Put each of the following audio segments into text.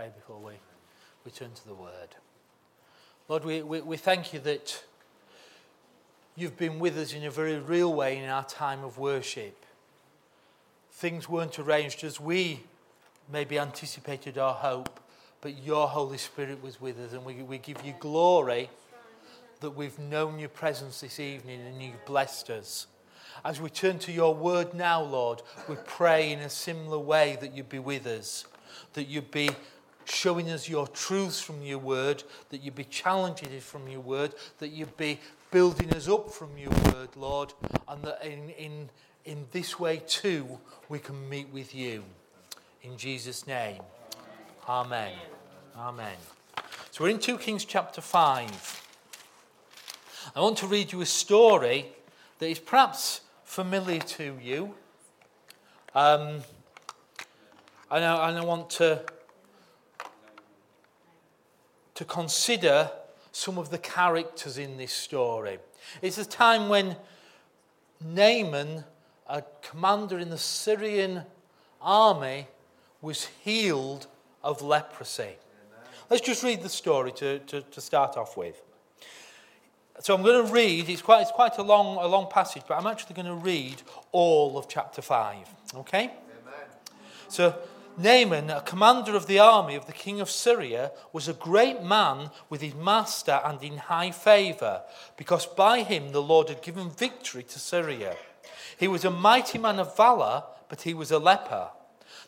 pray before we, we turn to the word. Lord, we, we, we thank you that you've been with us in a very real way in our time of worship. Things weren't arranged as we maybe anticipated our hope, but your Holy Spirit was with us, and we, we give you glory that we've known your presence this evening and you've blessed us. As we turn to your word now, Lord, we pray in a similar way that you'd be with us, that you'd be showing us your truths from your word, that you'd be challenging us from your word, that you'd be building us up from your word, Lord, and that in, in, in this way too we can meet with you. In Jesus' name. Amen. Amen. So we're in 2 Kings chapter 5. I want to read you a story that is perhaps familiar to you. Um, and, I, and I want to, to consider some of the characters in this story. It's a time when Naaman, a commander in the Syrian army, was healed of leprosy. Let's just read the story to, to, to start off with. So I'm going to read, it's quite, it's quite a, long, a long passage, but I'm actually going to read all of chapter 5. Okay? Amen. So Naaman, a commander of the army of the king of Syria, was a great man with his master and in high favour, because by him the Lord had given victory to Syria. He was a mighty man of valour, but he was a leper.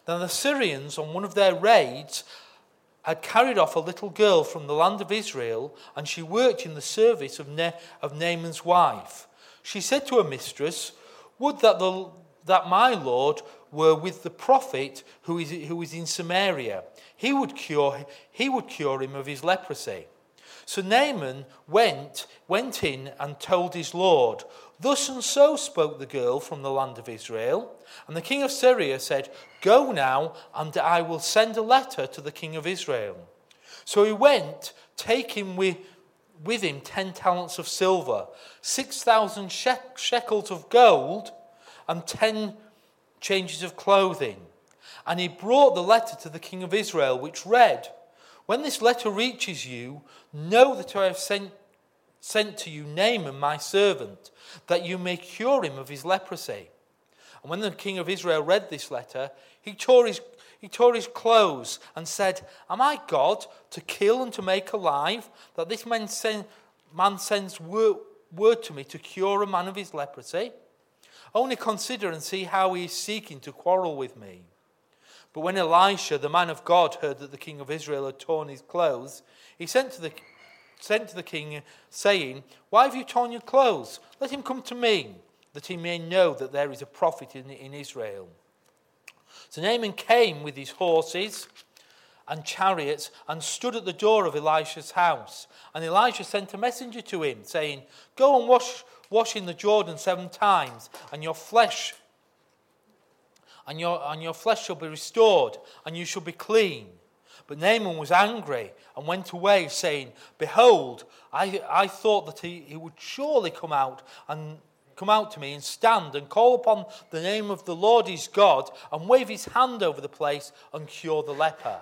Then the Syrians, on one of their raids, had carried off a little girl from the land of Israel, and she worked in the service of, Na- of Naaman's wife. She said to her mistress, Would that, the, that my Lord were with the prophet who is, who is in Samaria. He would, cure, he would cure him of his leprosy. So Naaman went, went in and told his Lord, Thus and so spoke the girl from the land of Israel. And the king of Syria said, Go now, and I will send a letter to the king of Israel. So he went, taking with, with him ten talents of silver, six thousand shekels of gold, and ten changes of clothing. And he brought the letter to the king of Israel, which read, When this letter reaches you, know that I have sent, sent to you Naaman, my servant, that you may cure him of his leprosy. And when the king of Israel read this letter, he tore his, he tore his clothes and said, Am I God to kill and to make alive, that this man, send, man sends word, word to me to cure a man of his leprosy? Only consider and see how he is seeking to quarrel with me. But when Elisha, the man of God, heard that the king of Israel had torn his clothes, he sent to the, sent to the king, saying, Why have you torn your clothes? Let him come to me, that he may know that there is a prophet in, in Israel. So Naaman came with his horses and chariots and stood at the door of Elisha's house. And Elisha sent a messenger to him, saying, Go and wash wash in the Jordan seven times, and your flesh and your, and your flesh shall be restored, and you shall be clean. But Naaman was angry and went away, saying, Behold, I, I thought that he, he would surely come out and come out to me and stand and call upon the name of the Lord his God and wave his hand over the place and cure the leper.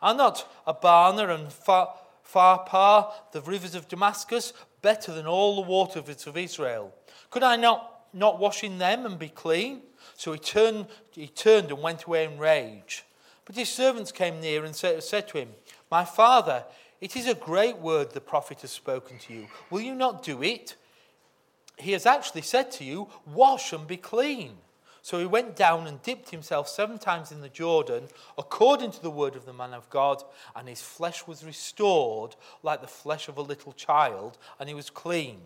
Are not Abana and Pharpar, the rivers of Damascus, better than all the waters of Israel. Could I not, not wash in them and be clean? So he turned, he turned and went away in rage. But his servants came near and said, said to him, My father, it is a great word the prophet has spoken to you. Will you not do it? He has actually said to you, Wash and be clean. So he went down and dipped himself seven times in the Jordan, according to the word of the man of God, and his flesh was restored like the flesh of a little child, and he was clean.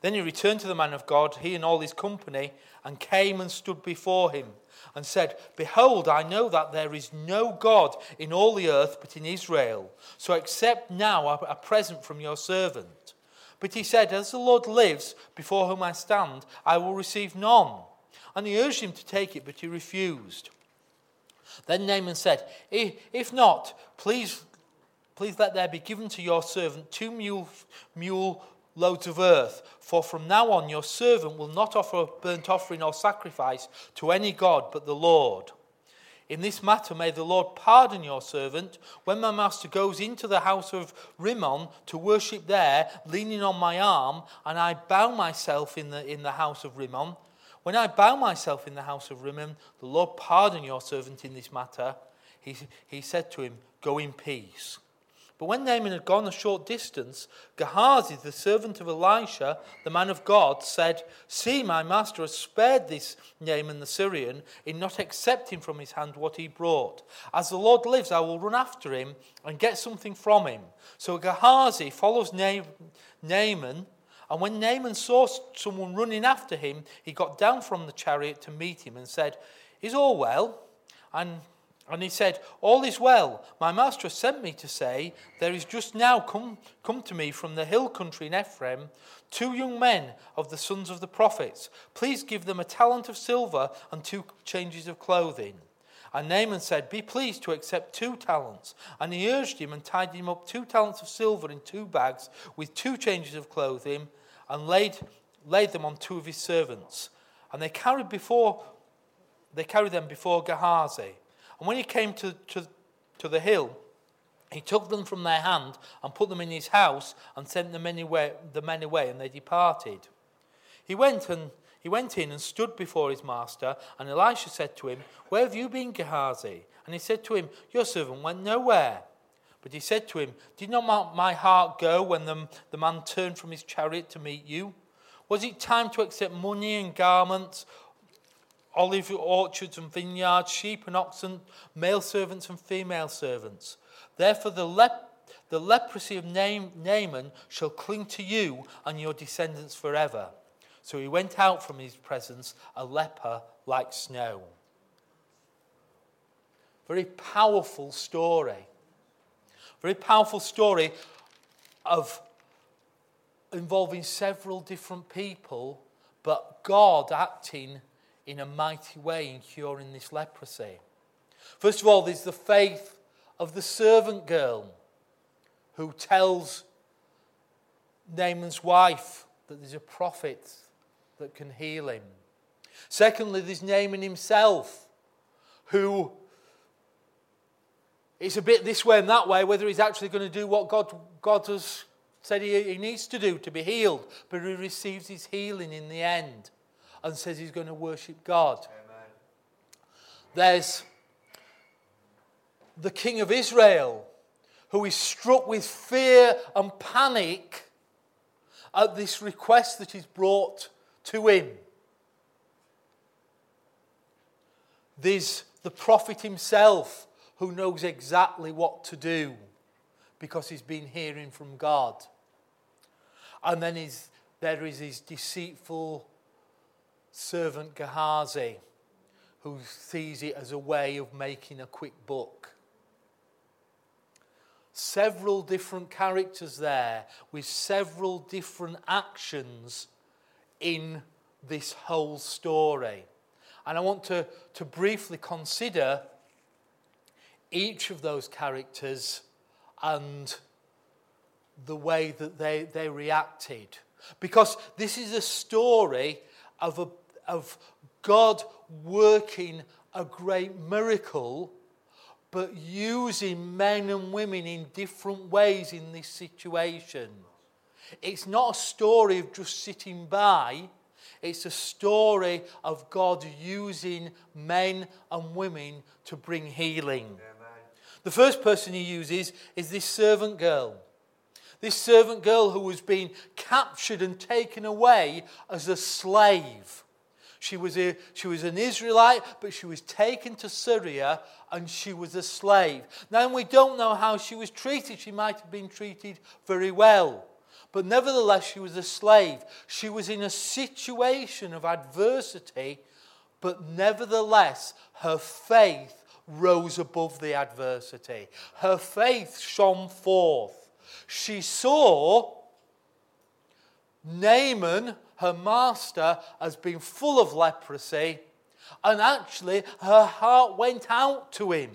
Then he returned to the man of God, he and all his company, and came and stood before him, and said, Behold, I know that there is no God in all the earth but in Israel. So accept now a present from your servant. But he said, As the Lord lives, before whom I stand, I will receive none. And he urged him to take it, but he refused. Then Naaman said, If not, please, please let there be given to your servant two mule, mule loads of earth. For from now on your servant will not offer a burnt offering or sacrifice to any God but the Lord. In this matter, may the Lord pardon your servant. When my master goes into the house of Rimmon to worship there, leaning on my arm, and I bow myself in the, in the house of Rimmon, when I bow myself in the house of Rimmon, the Lord pardon your servant in this matter. He, he said to him, Go in peace. But when Naaman had gone a short distance, Gehazi, the servant of Elisha, the man of God, said, See, my master has spared this Naaman the Syrian in not accepting from his hand what he brought. As the Lord lives, I will run after him and get something from him. So Gehazi follows Naaman, and when Naaman saw someone running after him, he got down from the chariot to meet him and said, Is all well? And and he said, All is well. My master has sent me to say, There is just now come, come to me from the hill country in Ephraim two young men of the sons of the prophets. Please give them a talent of silver and two changes of clothing. And Naaman said, Be pleased to accept two talents. And he urged him and tied him up two talents of silver in two bags with two changes of clothing and laid, laid them on two of his servants. And they carried, before, they carried them before Gehazi. And when he came to, to, to the hill, he took them from their hand and put them in his house and sent the men away, the men away and they departed. He went and he went in and stood before his master, and Elisha said to him, Where have you been, Gehazi? And he said to him, Your servant went nowhere. But he said to him, Did not my heart go when the, the man turned from his chariot to meet you? Was it time to accept money and garments olive orchards and vineyards, sheep and oxen, male servants and female servants. Therefore, the, lep- the leprosy of Naaman shall cling to you and your descendants forever. So he went out from his presence, a leper like snow. Very powerful story. Very powerful story of involving several different people, but God acting in a mighty way in curing this leprosy. First of all, there's the faith of the servant girl who tells Naaman's wife that there's a prophet that can heal him. Secondly, there's Naaman himself who it's a bit this way and that way whether he's actually going to do what God, God has said he, he needs to do to be healed, but he receives his healing in the end and says he's going to worship God. Amen. There's the king of Israel who is struck with fear and panic at this request that is brought to him. There's the prophet himself who knows exactly what to do because he's been hearing from God. And then there is his deceitful servant Gehazi, who sees it as a way of making a quick buck. Several different characters there with several different actions in this whole story. And I want to, to briefly consider each of those characters and the way that they, they reacted. Because this is a story of a of God working a great miracle, but using men and women in different ways in this situation. It's not a story of just sitting by, it's a story of God using men and women to bring healing. The first person he uses is this servant girl. This servant girl who was being captured and taken away as a slave. She was, a, she was an Israelite, but she was taken to Syria and she was a slave. Now, we don't know how she was treated. She might have been treated very well. But nevertheless, she was a slave. She was in a situation of adversity, but nevertheless, her faith rose above the adversity. Her faith shone forth. She saw Naaman her master has been full of leprosy, and actually her heart went out to him.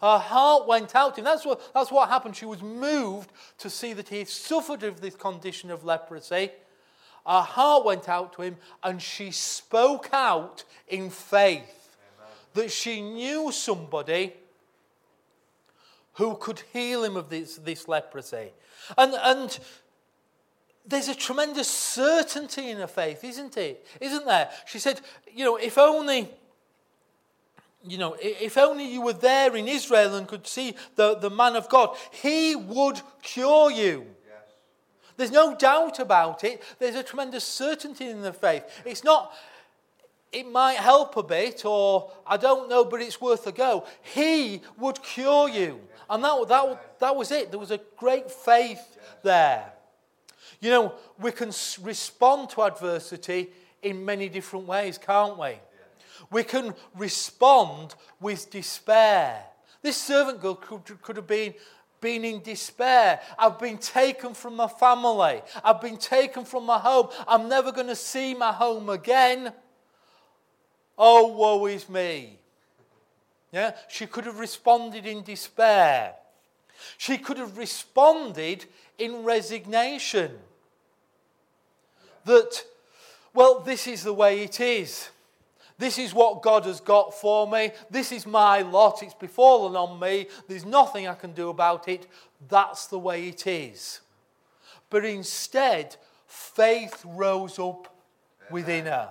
Her heart went out to him. That's what, that's what happened. She was moved to see that he suffered of this condition of leprosy. Her heart went out to him, and she spoke out in faith. That she knew somebody who could heal him of this, this leprosy. And, and there's a tremendous certainty in her faith, isn't it? Isn't there? She said, you know, if only you know, if only you were there in Israel and could see the, the man of God, he would cure you. Yes. There's no doubt about it. There's a tremendous certainty in the faith. It's not, it might help a bit, or I don't know, but it's worth a go. He would cure you. And that, that, that was it. There was a great faith there. You know, we can respond to adversity in many different ways, can't we? We can respond with despair. This servant girl could, could have been, been in despair. I've been taken from my family. I've been taken from my home. I'm never going to see my home again. Oh, woe is me. Yeah, she could have responded in despair. She could have responded in resignation. That, well, this is the way it is. This is what God has got for me. This is my lot. It's befallen on me. There's nothing I can do about it. That's the way it is. But instead, faith rose up within her.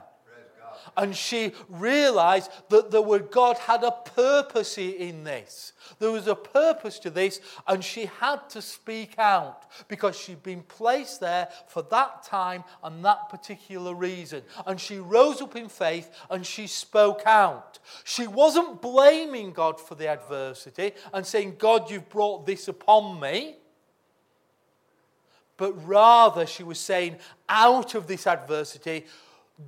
And she realized that the word God had a purpose in this. There was a purpose to this, and she had to speak out because she'd been placed there for that time and that particular reason. And she rose up in faith and she spoke out. She wasn't blaming God for the adversity and saying, God, you've brought this upon me but rather she was saying, out of this adversity,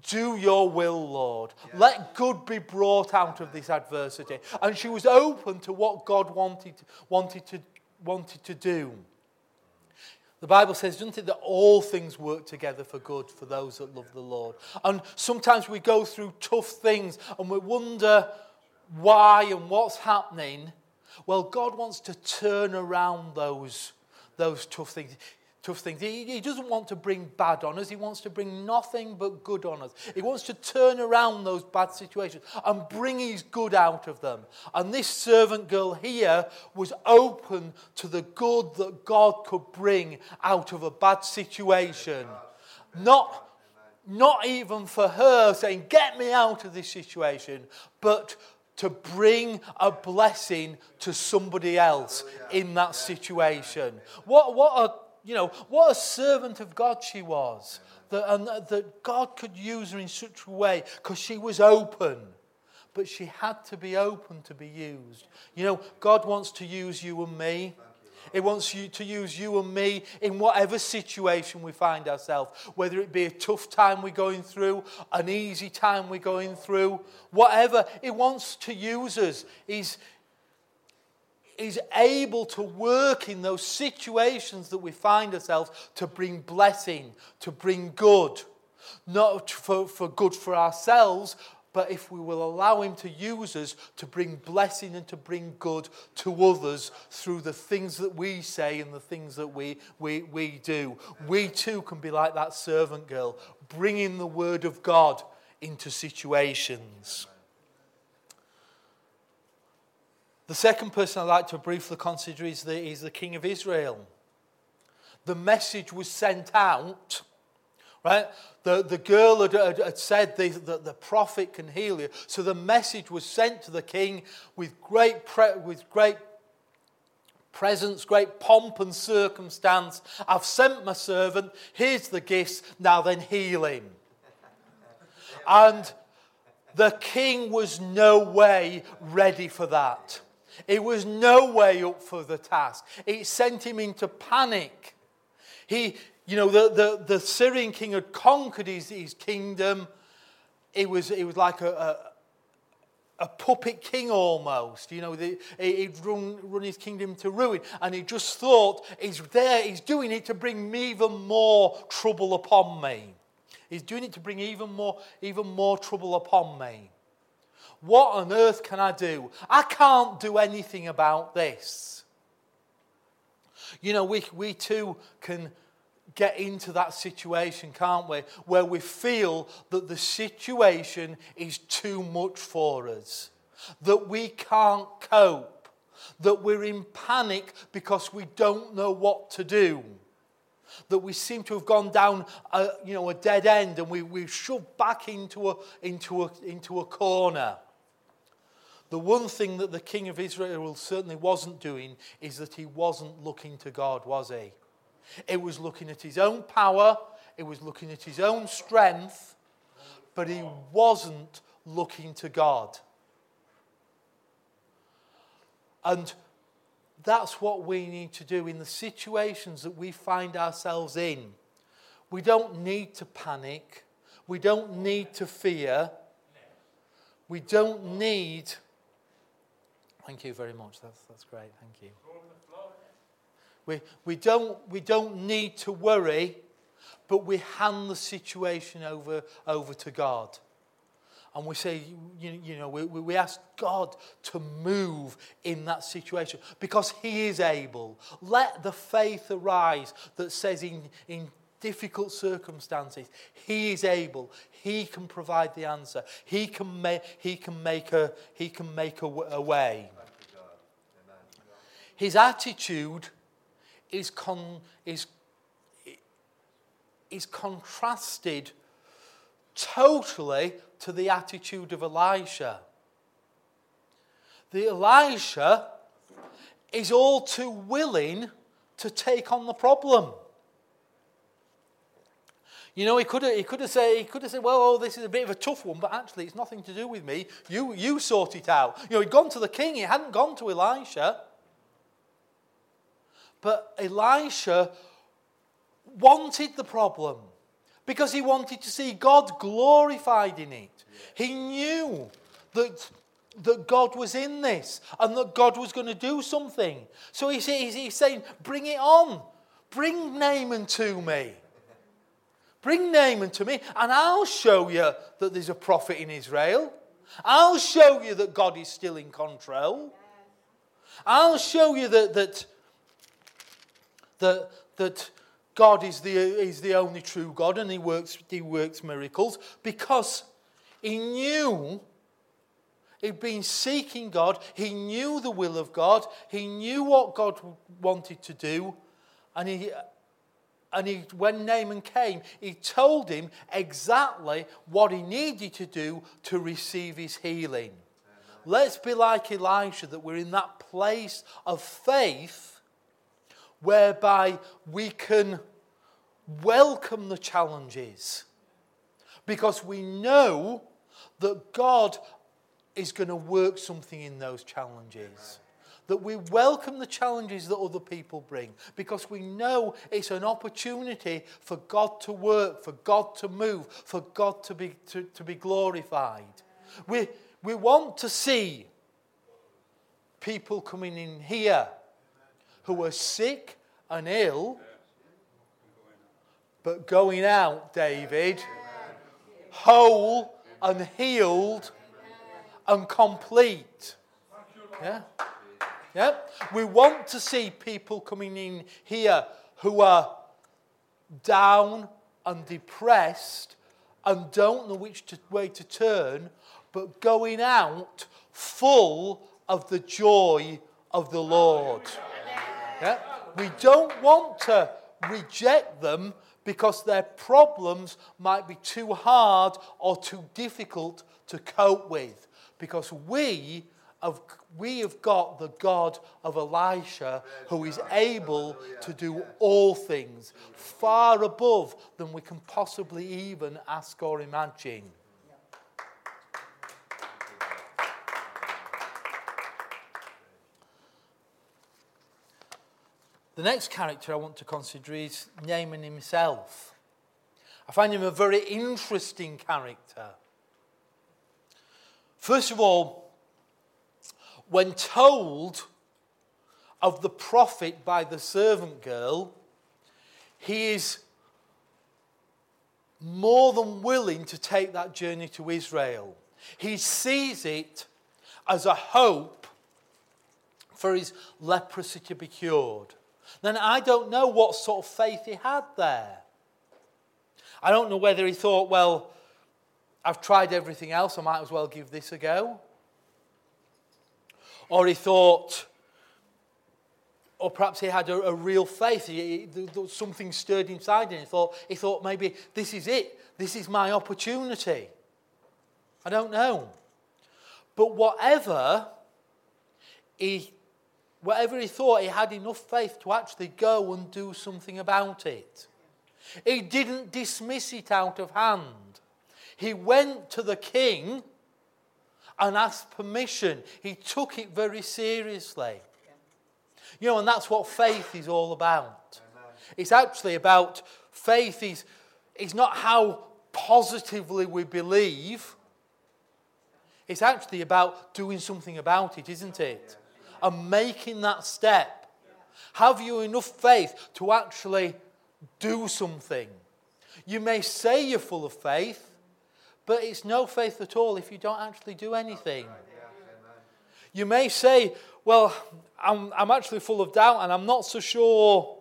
do your will, Lord. Let good be brought out of this adversity. And she was open to what God wanted, wanted, to, wanted to do. The Bible says, doesn't it, that all things work together for good for those that love the Lord. And sometimes we go through tough things and we wonder why and what's happening. Well, God wants to turn around those, those tough things tough things. He, he doesn't want to bring bad on us. He wants to bring nothing but good on us. He wants to turn around those bad situations and bring his good out of them. And this servant girl here was open to the good that God could bring out of a bad situation. Not, not even for her saying, Get me out of this situation, but to bring a blessing to somebody else in that situation. What, what a you know, what a servant of God she was. That, and that God could use her in such a way because she was open. But she had to be open to be used. You know, God wants to use you and me. He wants you to use you and me in whatever situation we find ourselves, whether it be a tough time we're going through, an easy time we're going through, whatever. He wants to use us. He's, is able to work in those situations that we find ourselves to bring blessing, to bring good. Not for, for good for ourselves, but if we will allow Him to use us to bring blessing and to bring good to others through the things that we say and the things that we, we, we do, we too can be like that servant girl, bringing the Word of God into situations. The second person I'd like to briefly consider is the, is the King of Israel. The message was sent out, right? The, the girl had, had, had said the, the, the, prophet can heal you. So the message was sent to the king with great, pre, with great presence, great pomp and circumstance. I've sent my servant. Here's the gifts. Now then, heal him. And the king was no way ready for that. He was no way up for the task. It sent him into panic. He, you know, the, the, the Syrian king had conquered his, his kingdom. It was, it was like a, a, a puppet king almost. You know, the, he'd run, run his kingdom to ruin. And he just thought, he's there, he's doing it to bring me even more trouble upon me. He's doing it to bring even more, even more trouble upon me. What on earth can I do? I can't do anything about this. You know, we, we too can get into that situation, can't we? Where we feel that the situation is too much for us. that we can't cope, that we're in panic because we don't know what to do, that we seem to have gone down a, you know, a dead end and we, we're shoved back into a, into, a, into a corner. The one thing that the king of Israel certainly wasn't doing is that he wasn't looking to God, was he? It was looking at his own power, it was looking at his own strength, but he wasn't looking to God. And that's what we need to do in the situations that we find ourselves in. We don't need to panic. We don't need to fear. We don't need. Thank you very much. That's, that's great. Thank you. We, we, don't, we don't need to worry, but we hand the situation over, over to God. And we say, you, you know, we, we ask God to move in that situation because He is able. Let the faith arise that says in, in difficult circumstances, He is able. He can provide the answer. He can, ma- he can make, a, he can make a, a way. His attitude is, con, is, is contrasted totally to the attitude of Elisha. The Elisha is all too willing to take on the problem. You know, he could have, he could have said, he could have said, well, oh, this is a bit of a tough one, but actually it's nothing to do with me. You, you sort it out. You know, he'd gone to the king, he hadn't gone to Elisha. But Elisha wanted the problem because he wanted to see God glorified in it. He knew that, that God was in this and that God was going to do something. So he's, he's saying, Bring it on. Bring Naaman to me. Bring Naaman to me, and I'll show you that there's a prophet in Israel. I'll show you that God is still in control. I'll show you that, that that, that God is the, is the only true God and he works, he works miracles because he knew he'd been seeking God, he knew the will of God, he knew what God wanted to do, and he. And he, when Naaman came, he told him exactly what he needed to do to receive his healing. Let's be like Elijah, that we're in that place of faith whereby we can welcome the challenges because we know that God is going to work something in those challenges. That we welcome the challenges that other people bring because we know it's an opportunity for God to work, for God to move, for God to be, to, to be glorified. We, we want to see people coming in here who were sick and ill, but going out, David, whole and healed and complete. Yeah? Yeah? We want to see people coming in here who are down and depressed and don't know which to, way to turn, but going out full of the joy of the Lord. Yeah? We don't want to reject them because their problems might be too hard or too difficult to cope with. Because we have, we have got the God of Elisha who is able to do all things far above than we can possibly even ask or imagine. The next character I want to consider is Naaman himself. I find him a very interesting character. First of all, when told of the prophet by the servant girl, he is more than willing to take that journey to Israel. He sees it as a hope for his leprosy to be cured then I don't know what sort of faith he had there. I don't know whether he thought, well, I've tried everything else, I might as well give this a go. Or he thought, or perhaps he had a, a real faith. He, he, something stirred inside him. He thought, he thought maybe this is it. This is my opportunity. I don't know. But whatever he, whatever he thought, he had enough faith to actually go and do something about it. He didn't dismiss it out of hand. He went to the king and asked permission. He took it very seriously. You know, and that's what faith is all about. It's actually about faith is, is not how positively we believe. It's actually about doing something about it, isn't it? And making that step. Have you enough faith to actually do something? You may say you're full of faith, but it's no faith at all if you don't actually do anything. You may say, Well, I'm, I'm actually full of doubt and I'm not so sure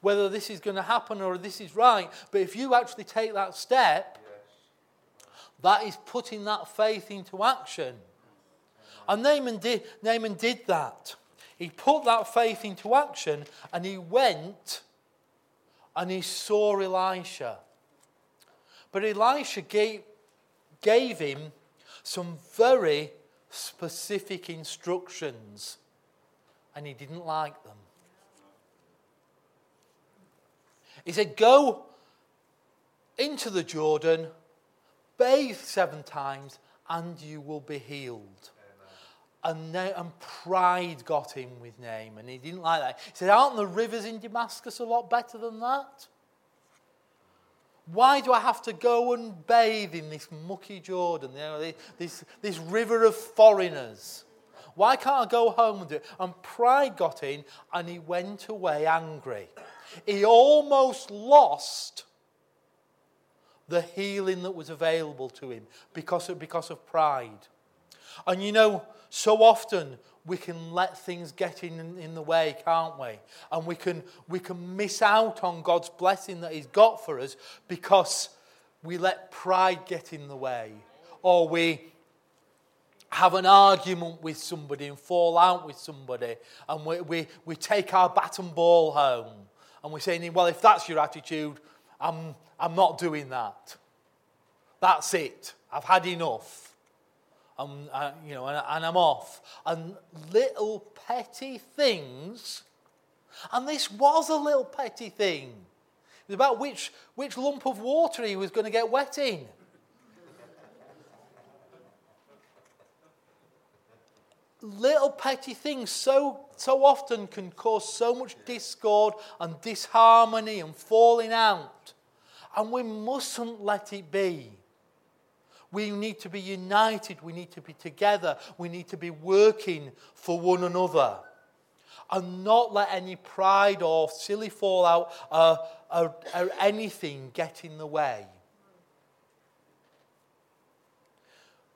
whether this is going to happen or this is right. But if you actually take that step, that is putting that faith into action. And Naaman did, Naaman did that. He put that faith into action and he went and he saw Elisha. But Elisha gave, gave him some very specific instructions, and he didn't like them. He said, Go into the Jordan, bathe seven times, and you will be healed. And, and pride got him with Naaman. And he didn't like that. He said, Aren't the rivers in Damascus a lot better than that? Why do I have to go and bathe in this mucky Jordan, you know, this, this river of foreigners? Why can't I go home and do it? And pride got in, and he went away angry. He almost lost the healing that was available to him because of, because of pride. And you know, so often we can let things get in, in the way, can't we? And we can, we can miss out on God's blessing that He's got for us because we let pride get in the way. Or we have an argument with somebody and fall out with somebody. And we, we, we take our bat and ball home. And we're saying, well, if that's your attitude, I'm, I'm not doing that. That's it. I've had enough and, uh, you know, and, and I'm off. And little petty things, and this was a little petty thing. It was about which, which lump of water he was going to get wet in. little petty things so, so often can cause so much discord and disharmony and falling out. And we mustn't let it be. We need to be united. We need to be together. We need to be working for one another. And not let any pride or silly fallout or, or, or anything get in the way.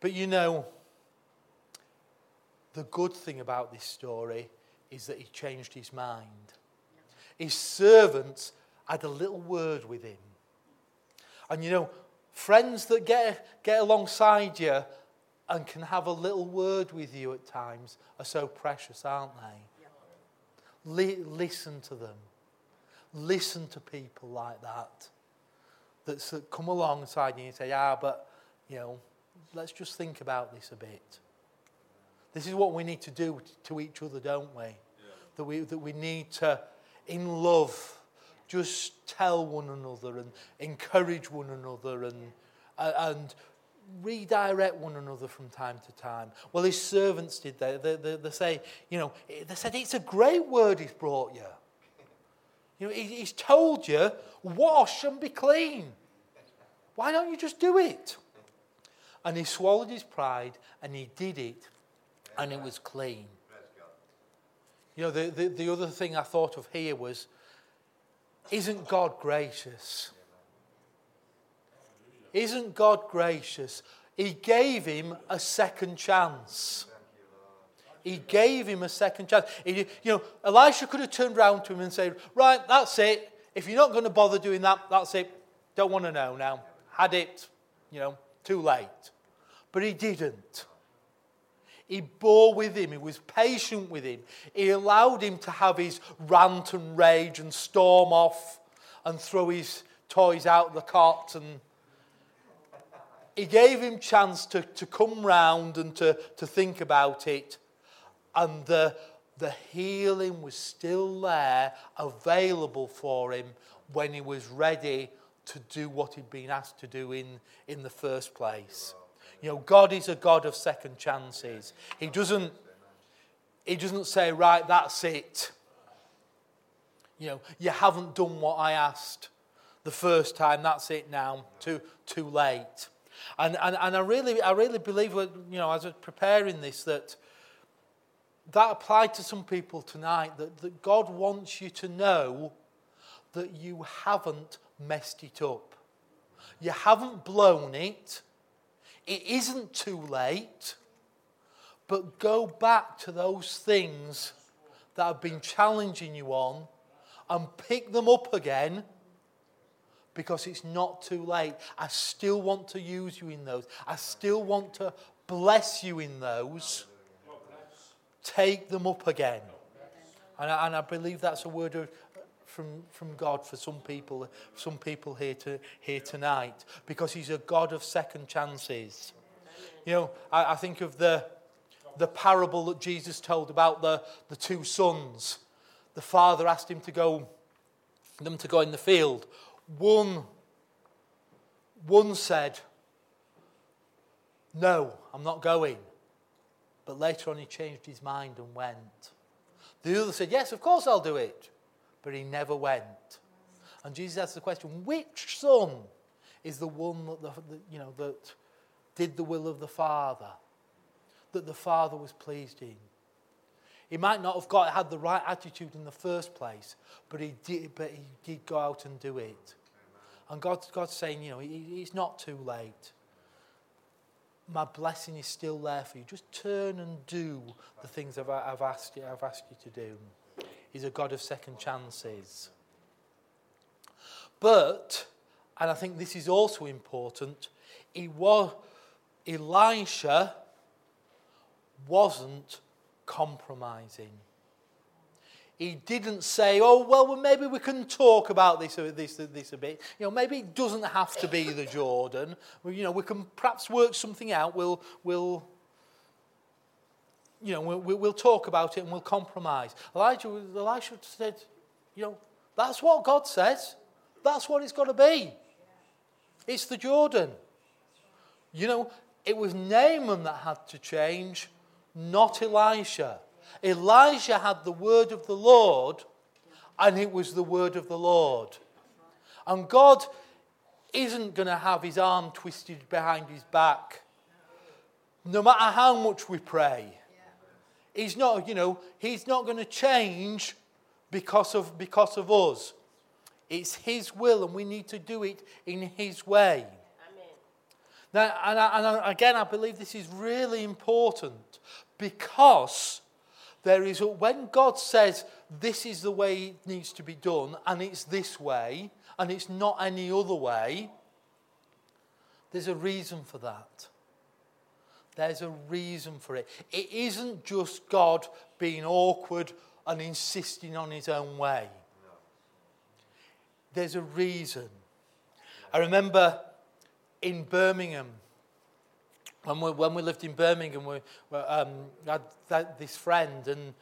But you know, the good thing about this story is that he changed his mind. His servants had a little word with him. And you know, Friends that get, get alongside you and can have a little word with you at times are so precious, aren't they? Yeah. listen to them. Listen to people like that that come alongside you and say, ah, but, you know, let's just think about this a bit. This is what we need to do to each other, don't we? Yeah. That, we that we need to, in love, just tell one another and encourage one another and, and redirect one another from time to time. Well, his servants did that. They, they, they, say, you know, they said, it's a great word he's brought you. You know, he, he's told you, wash and be clean. Why don't you just do it? And he swallowed his pride and he did it and it was clean. You know, the, the, the other thing I thought of here was isn't God gracious? Isn't God gracious? He gave him a second chance. He gave him a second chance. He, you know, Elisha could have turned around to him and said, Right, that's it. If you're not going to bother doing that, that's it. Don't want to know now. Had it, you know, too late. But he didn't. He bore with him. He was patient with him. He allowed him to have his rant and rage and storm off and throw his toys out the cot. And he gave him chance to, to come round and to, to think about it. And the, the healing was still there, available for him when he was ready to do what he'd been asked to do in, in the first place. You know, God is a God of second chances. He doesn't, he doesn't say, right, that's it. You know, you haven't done what I asked the first time, that's it now, too, too late. And, and, and I, really, I really believe, you know, as I was preparing this, that that applied to some people tonight, that, that God wants you to know that you haven't messed it up. You haven't blown it. It isn't too late, but go back to those things that have been challenging you on and pick them up again because it's not too late. I still want to use you in those, I still want to bless you in those. Take them up again. And I, and I believe that's a word of, from, from God for some people, some people here, to, here tonight because He's a God of second chances. You know, I, I think of the, the parable that Jesus told about the, the two sons. The father asked him to go, them to go in the field. One, one said, No, I'm not going. But later on, he changed his mind and went. The other said, Yes, of course I'll do it but he never went. And Jesus asked the question, which son is the one that, the, the, you know, that did the will of the Father, that the Father was pleased in? He might not have got, had the right attitude in the first place, but he did, but he did go out and do it. And God, God's saying, you know, it's not too late. My blessing is still there for you. Just turn and do the things I've, I've, asked, you, I've asked you to do. He's a God of second chances. But, and I think this is also important, he was, Elisha wasn't compromising. He didn't say, oh, well, maybe we can talk about this, uh, this, uh, this a bit. You know, maybe it doesn't have to be the Jordan. You know, we can perhaps work something out. We'll, we'll, you know, we'll, we'll talk about it and we'll compromise. Elijah, Elisha said, you know, that's what God says. That's what it's got to be. It's the Jordan. You know, it was Naaman that had to change, not Elisha. Elijah had the word of the Lord, and it was the word of the Lord. And God isn't going to have his arm twisted behind his back, no matter how much we pray. He's not, you know, he's not going to change because of, because of us. It's his will, and we need to do it in his way. Amen. Now, and, I, and I, again, I believe this is really important because there is, when God says this is the way it needs to be done, and it's this way, and it's not any other way, there's a reason for that. There's a reason for it. It isn't just God being awkward and insisting on his own way. There's a reason. I remember in Birmingham, when we, when we lived in Birmingham, we, um, had that, this friend, and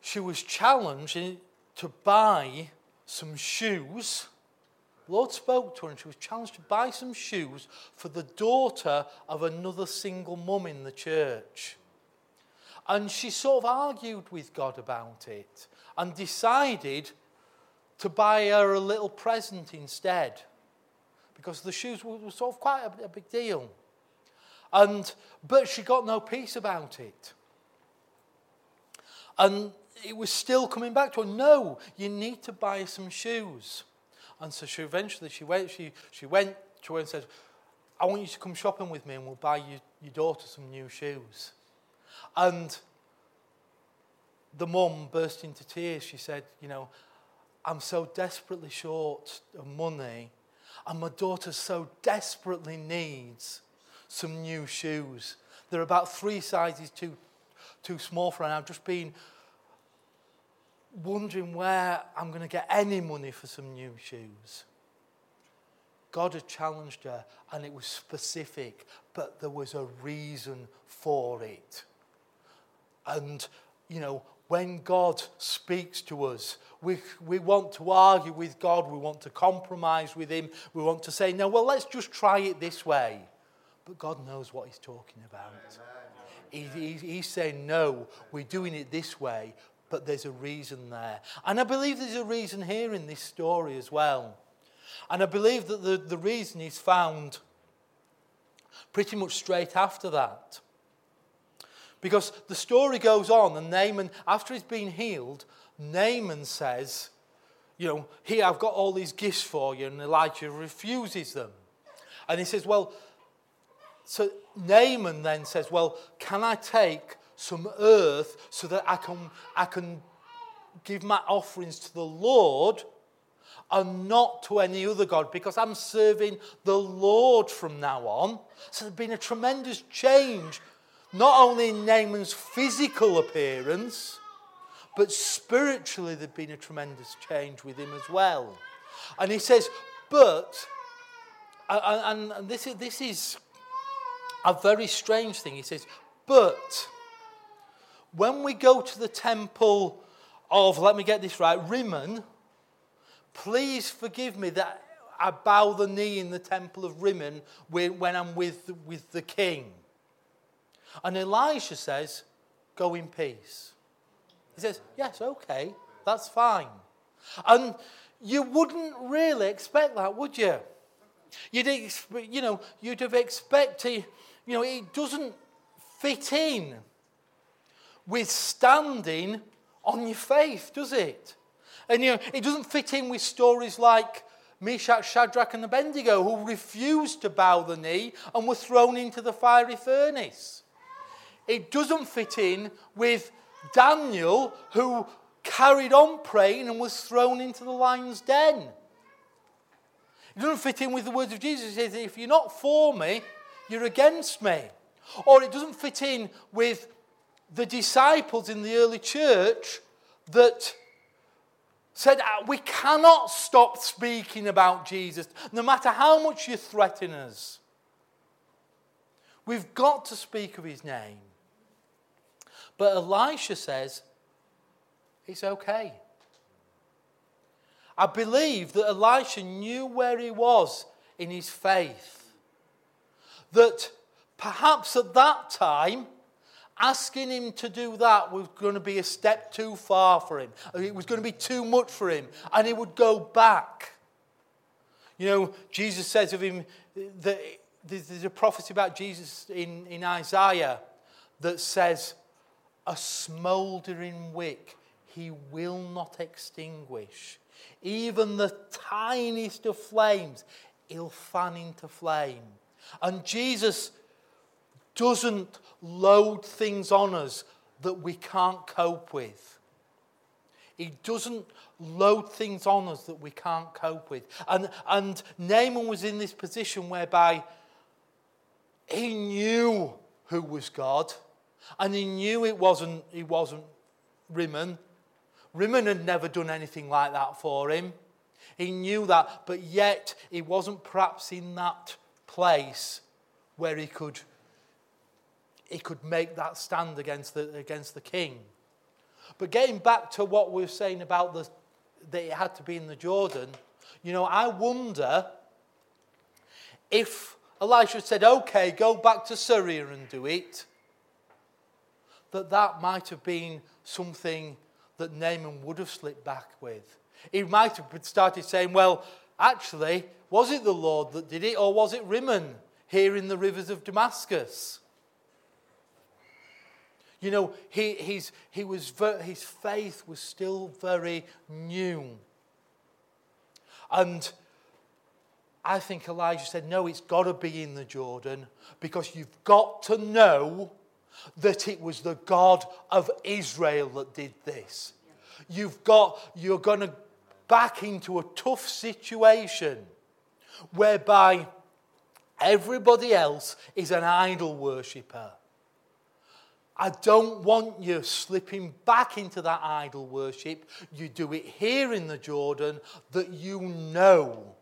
she was challenged to buy some shoes Lord spoke to her and she was challenged to buy some shoes for the daughter of another single mum in the church. And she sort of argued with God about it and decided to buy her a little present instead because the shoes were sort of quite a, big deal. And, but she got no peace about it. And it was still coming back to her no, you need to buy some shoes. And so she eventually she went, she, she went to her and said, I want you to come shopping with me and we'll buy you, your daughter some new shoes. And the mum burst into tears. She said, You know, I'm so desperately short of money, and my daughter so desperately needs some new shoes they're about three sizes too, too small for her. And I've just been wondering where I'm going to get any money for some new shoes. God had challenged her, and it was specific, but there was a reason for it. And, you know, when God speaks to us, we, we want to argue with God, we want to compromise with Him, we want to say, no, well, let's just try it this way. But God knows what He's talking about. He, he, he's saying, no, we're doing it this way, but there's a reason there. And I believe there's a reason here in this story as well. And I believe that the, the reason is found pretty much straight after that. Because the story goes on, and Naaman, after he's been healed, Naaman says, You know, here I've got all these gifts for you, and Elijah refuses them. And he says, Well, so Naaman then says, Well, can I take some earth so that I can, I can give my offerings to the Lord and not to any other God because I'm serving the Lord from now on. So there's been a tremendous change, not only in Naaman's physical appearance, but spiritually there's been a tremendous change with him as well. And he says, but, and, and this, is, this is a very strange thing. He says, but when we go to the temple of, let me get this right, Rimmon, Please forgive me that I bow the knee in the temple of Rimmon when I'm with, with the king. And Elisha says, Go in peace. He says, Yes, okay, that's fine. And you wouldn't really expect that, would you? You'd, you know, you'd have expected, you know, it doesn't fit in with standing on your faith, does it? And you know, it doesn't fit in with stories like Meshach, Shadrach, and Abednego, who refused to bow the knee and were thrown into the fiery furnace. It doesn't fit in with Daniel, who carried on praying and was thrown into the lion's den. It doesn't fit in with the words of Jesus. He says, If you're not for me, you're against me. Or it doesn't fit in with the disciples in the early church that said, uh, We cannot stop speaking about Jesus, no matter how much you threaten us. We've got to speak of his name. But Elisha says, It's okay. I believe that Elisha knew where he was in his faith. That perhaps at that time, asking him to do that was going to be a step too far for him. It was going to be too much for him, and he would go back. You know, Jesus says of him that there's a prophecy about Jesus in, in Isaiah that says, A smouldering wick he will not extinguish. Even the tiniest of flames, he'll fan into flame. And Jesus doesn't load things on us that we can't cope with. He doesn't load things on us that we can't cope with. And, and Naaman was in this position whereby he knew who was God, and he knew it wasn't, he wasn't Rimmon. Rimmon had never done anything like that for him. He knew that, but yet he wasn't perhaps in that place where he could he could make that stand against the, against the king. But getting back to what we were saying about the, that it had to be in the Jordan, you know, I wonder if Elisha said, okay, go back to Syria and do it, that that might have been something that Naaman would have slipped back with. He might have started saying, well, actually, was it the Lord that did it, or was it Rimmon here in the rivers of Damascus? You know, he, he's, he was his faith was still very new. And I think Elijah said, No, it's got to be in the Jordan because you've got to know that it was the God of Israel that did this. You've got, you're going to back into a tough situation whereby everybody else is an idol worshipper. I don't want you slipping back into that idol worship. You do it here in the Jordan that you know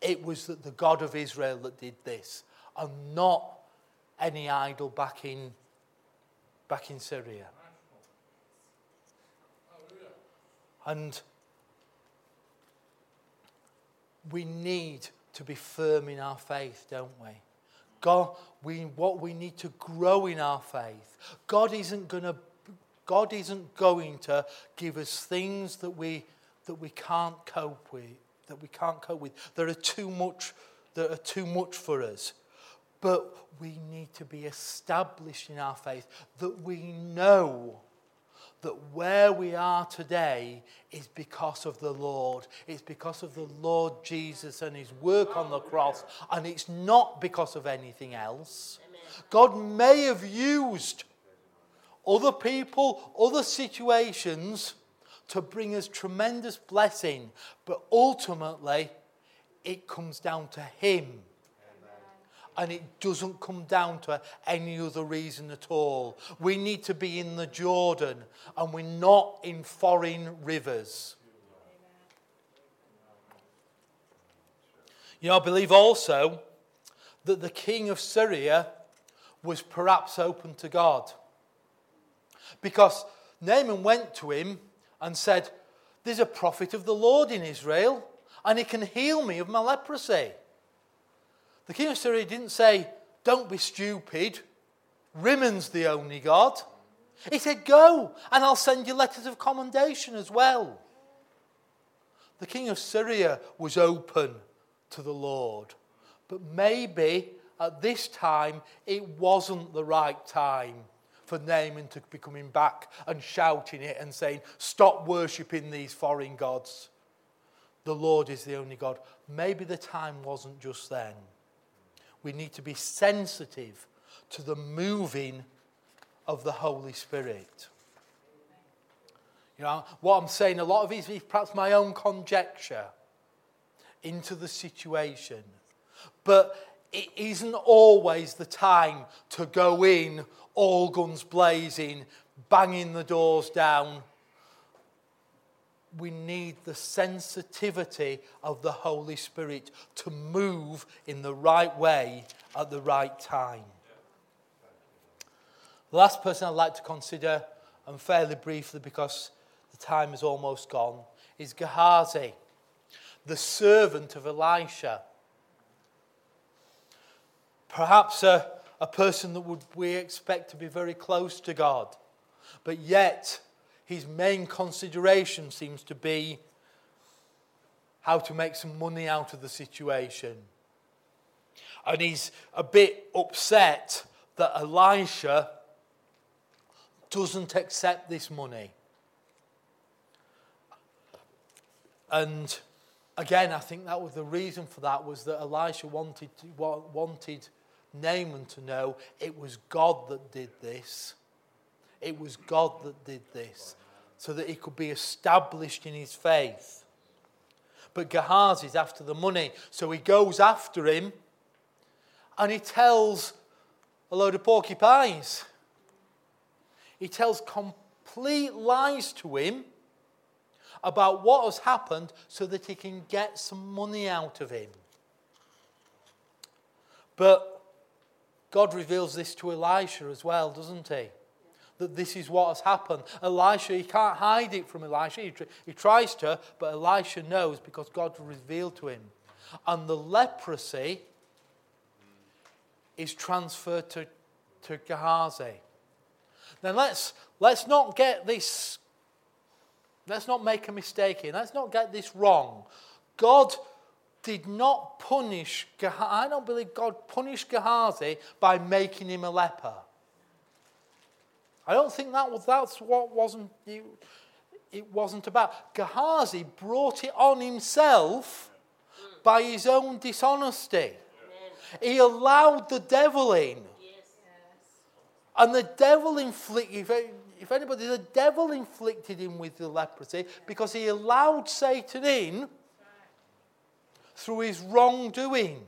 it was that the God of Israel that did this and not any idol back in, back in Syria. And we need to be firm in our faith, don't we? God, we, what we need to grow in our faith. God isn't going to God isn't going to give us things that we that we can't cope with, that we can't cope with. That are too much, that are too much for us. But we need to be established in our faith that we know that where we are today is because of the Lord. It's because of the Lord Jesus and his work on the cross, and it's not because of anything else. God may have used other people, other situations to bring us tremendous blessing, but ultimately it comes down to him and it doesn't come down to any other reason at all. We need to be in the Jordan and we're not in foreign rivers. You know, I believe also that the king of Syria was perhaps open to God. Because Naaman went to him and said, There's a prophet of the Lord in Israel, and he can heal me of my leprosy. The king of Syria didn't say, Don't be stupid. Rimmons the only God. He said, Go, and I'll send you letters of commendation as well. The king of Syria was open to the Lord, but maybe at this time it wasn't the right time for Naaman to be coming back and shouting it and saying, Stop worshipping these foreign gods. The Lord is the only God. Maybe the time wasn't just then we need to be sensitive to the moving of the Holy Spirit. You know, what I'm saying, a lot of it is perhaps my own conjecture into the situation. But it isn't always the time to go in all guns blazing, banging the doors down, we need the sensitivity of the Holy Spirit to move in the right way at the right time. The last person I'd like to consider, and fairly briefly because the time is almost gone, is Gehazi, the servant of Elisha. Perhaps a, a person that would we expect to be very close to God, but yet his main consideration seems to be how to make some money out of the situation. And he's a bit upset that Elisha doesn't accept this money. And again, I think that was the reason for that was that Elisha wanted to, wanted Naaman to know it was God that did this. It was God that did this so that he could be established in his faith. But Gehazi's after the money, so he goes after him and he tells a load of porcupines. He tells complete lies to him about what has happened so that he can get some money out of him. But God reveals this to Elisha as well, doesn't he? That this is what has happened. Elisha, he can't hide it from Elisha. He, he tries to, but Elisha knows because God revealed to him. And the leprosy is transferred to, to Gehazi. Now let's, let's not get this, let's not make a mistake here. Let's not get this wrong. God did not punish. I don't believe God punished Gehazi by making him a leper. I don't think that was that's what wasn't it, it wasn't about. Gehazi brought it on himself by his own dishonesty. He allowed the devil in. And the devil inflicted, if anybody, the devil inflicted him with the leprosy because he allowed Satan in through his wrongdoing.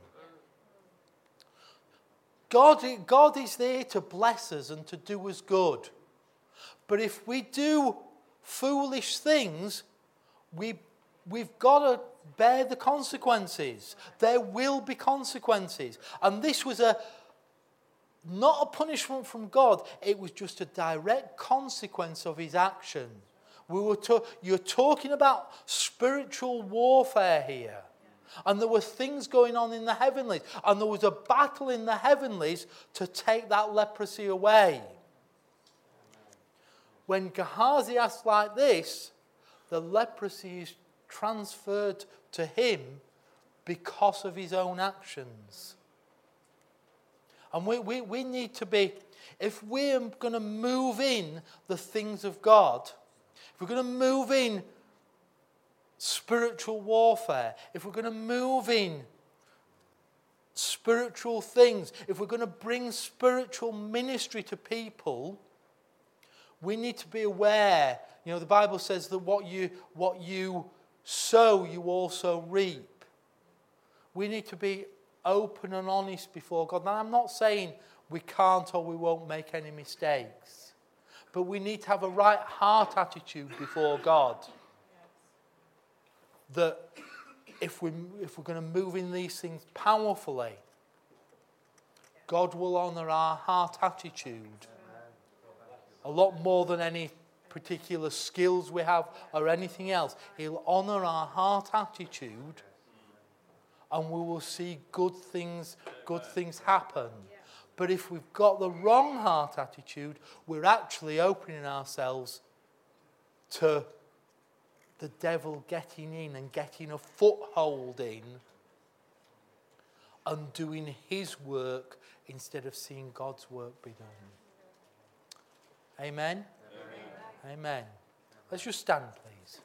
God, God is there to bless us and to do us good. But if we do foolish things, we, we've got to bear the consequences. There will be consequences. And this was a not a punishment from God, it was just a direct consequence of his action. We were to, you're talking about spiritual warfare here. And there were things going on in the heavenlies. And there was a battle in the heavenlies to take that leprosy away. When Gehazi asked like this, the leprosy is transferred to him because of his own actions. And we, we, we need to be, if we're going to move in the things of God, if we're going to move in spiritual warfare, if we're going to move in spiritual things, if we're going to bring spiritual ministry to people, we need to be aware. You know, the Bible says that what you, what you sow, you also reap. We need to be open and honest before God. Now, I'm not saying we can't or we won't make any mistakes, but we need to have a right heart attitude before God. That if, we, if we're going to move in these things powerfully, God will honour our heart attitude a lot more than any particular skills we have or anything else. He'll honour our heart attitude and we will see good things, good things happen. But if we've got the wrong heart attitude, we're actually opening ourselves to the devil getting in and getting a foothold in and doing his work instead of seeing God's work be done. Amen? Amen. Amen. Let's just stand, please.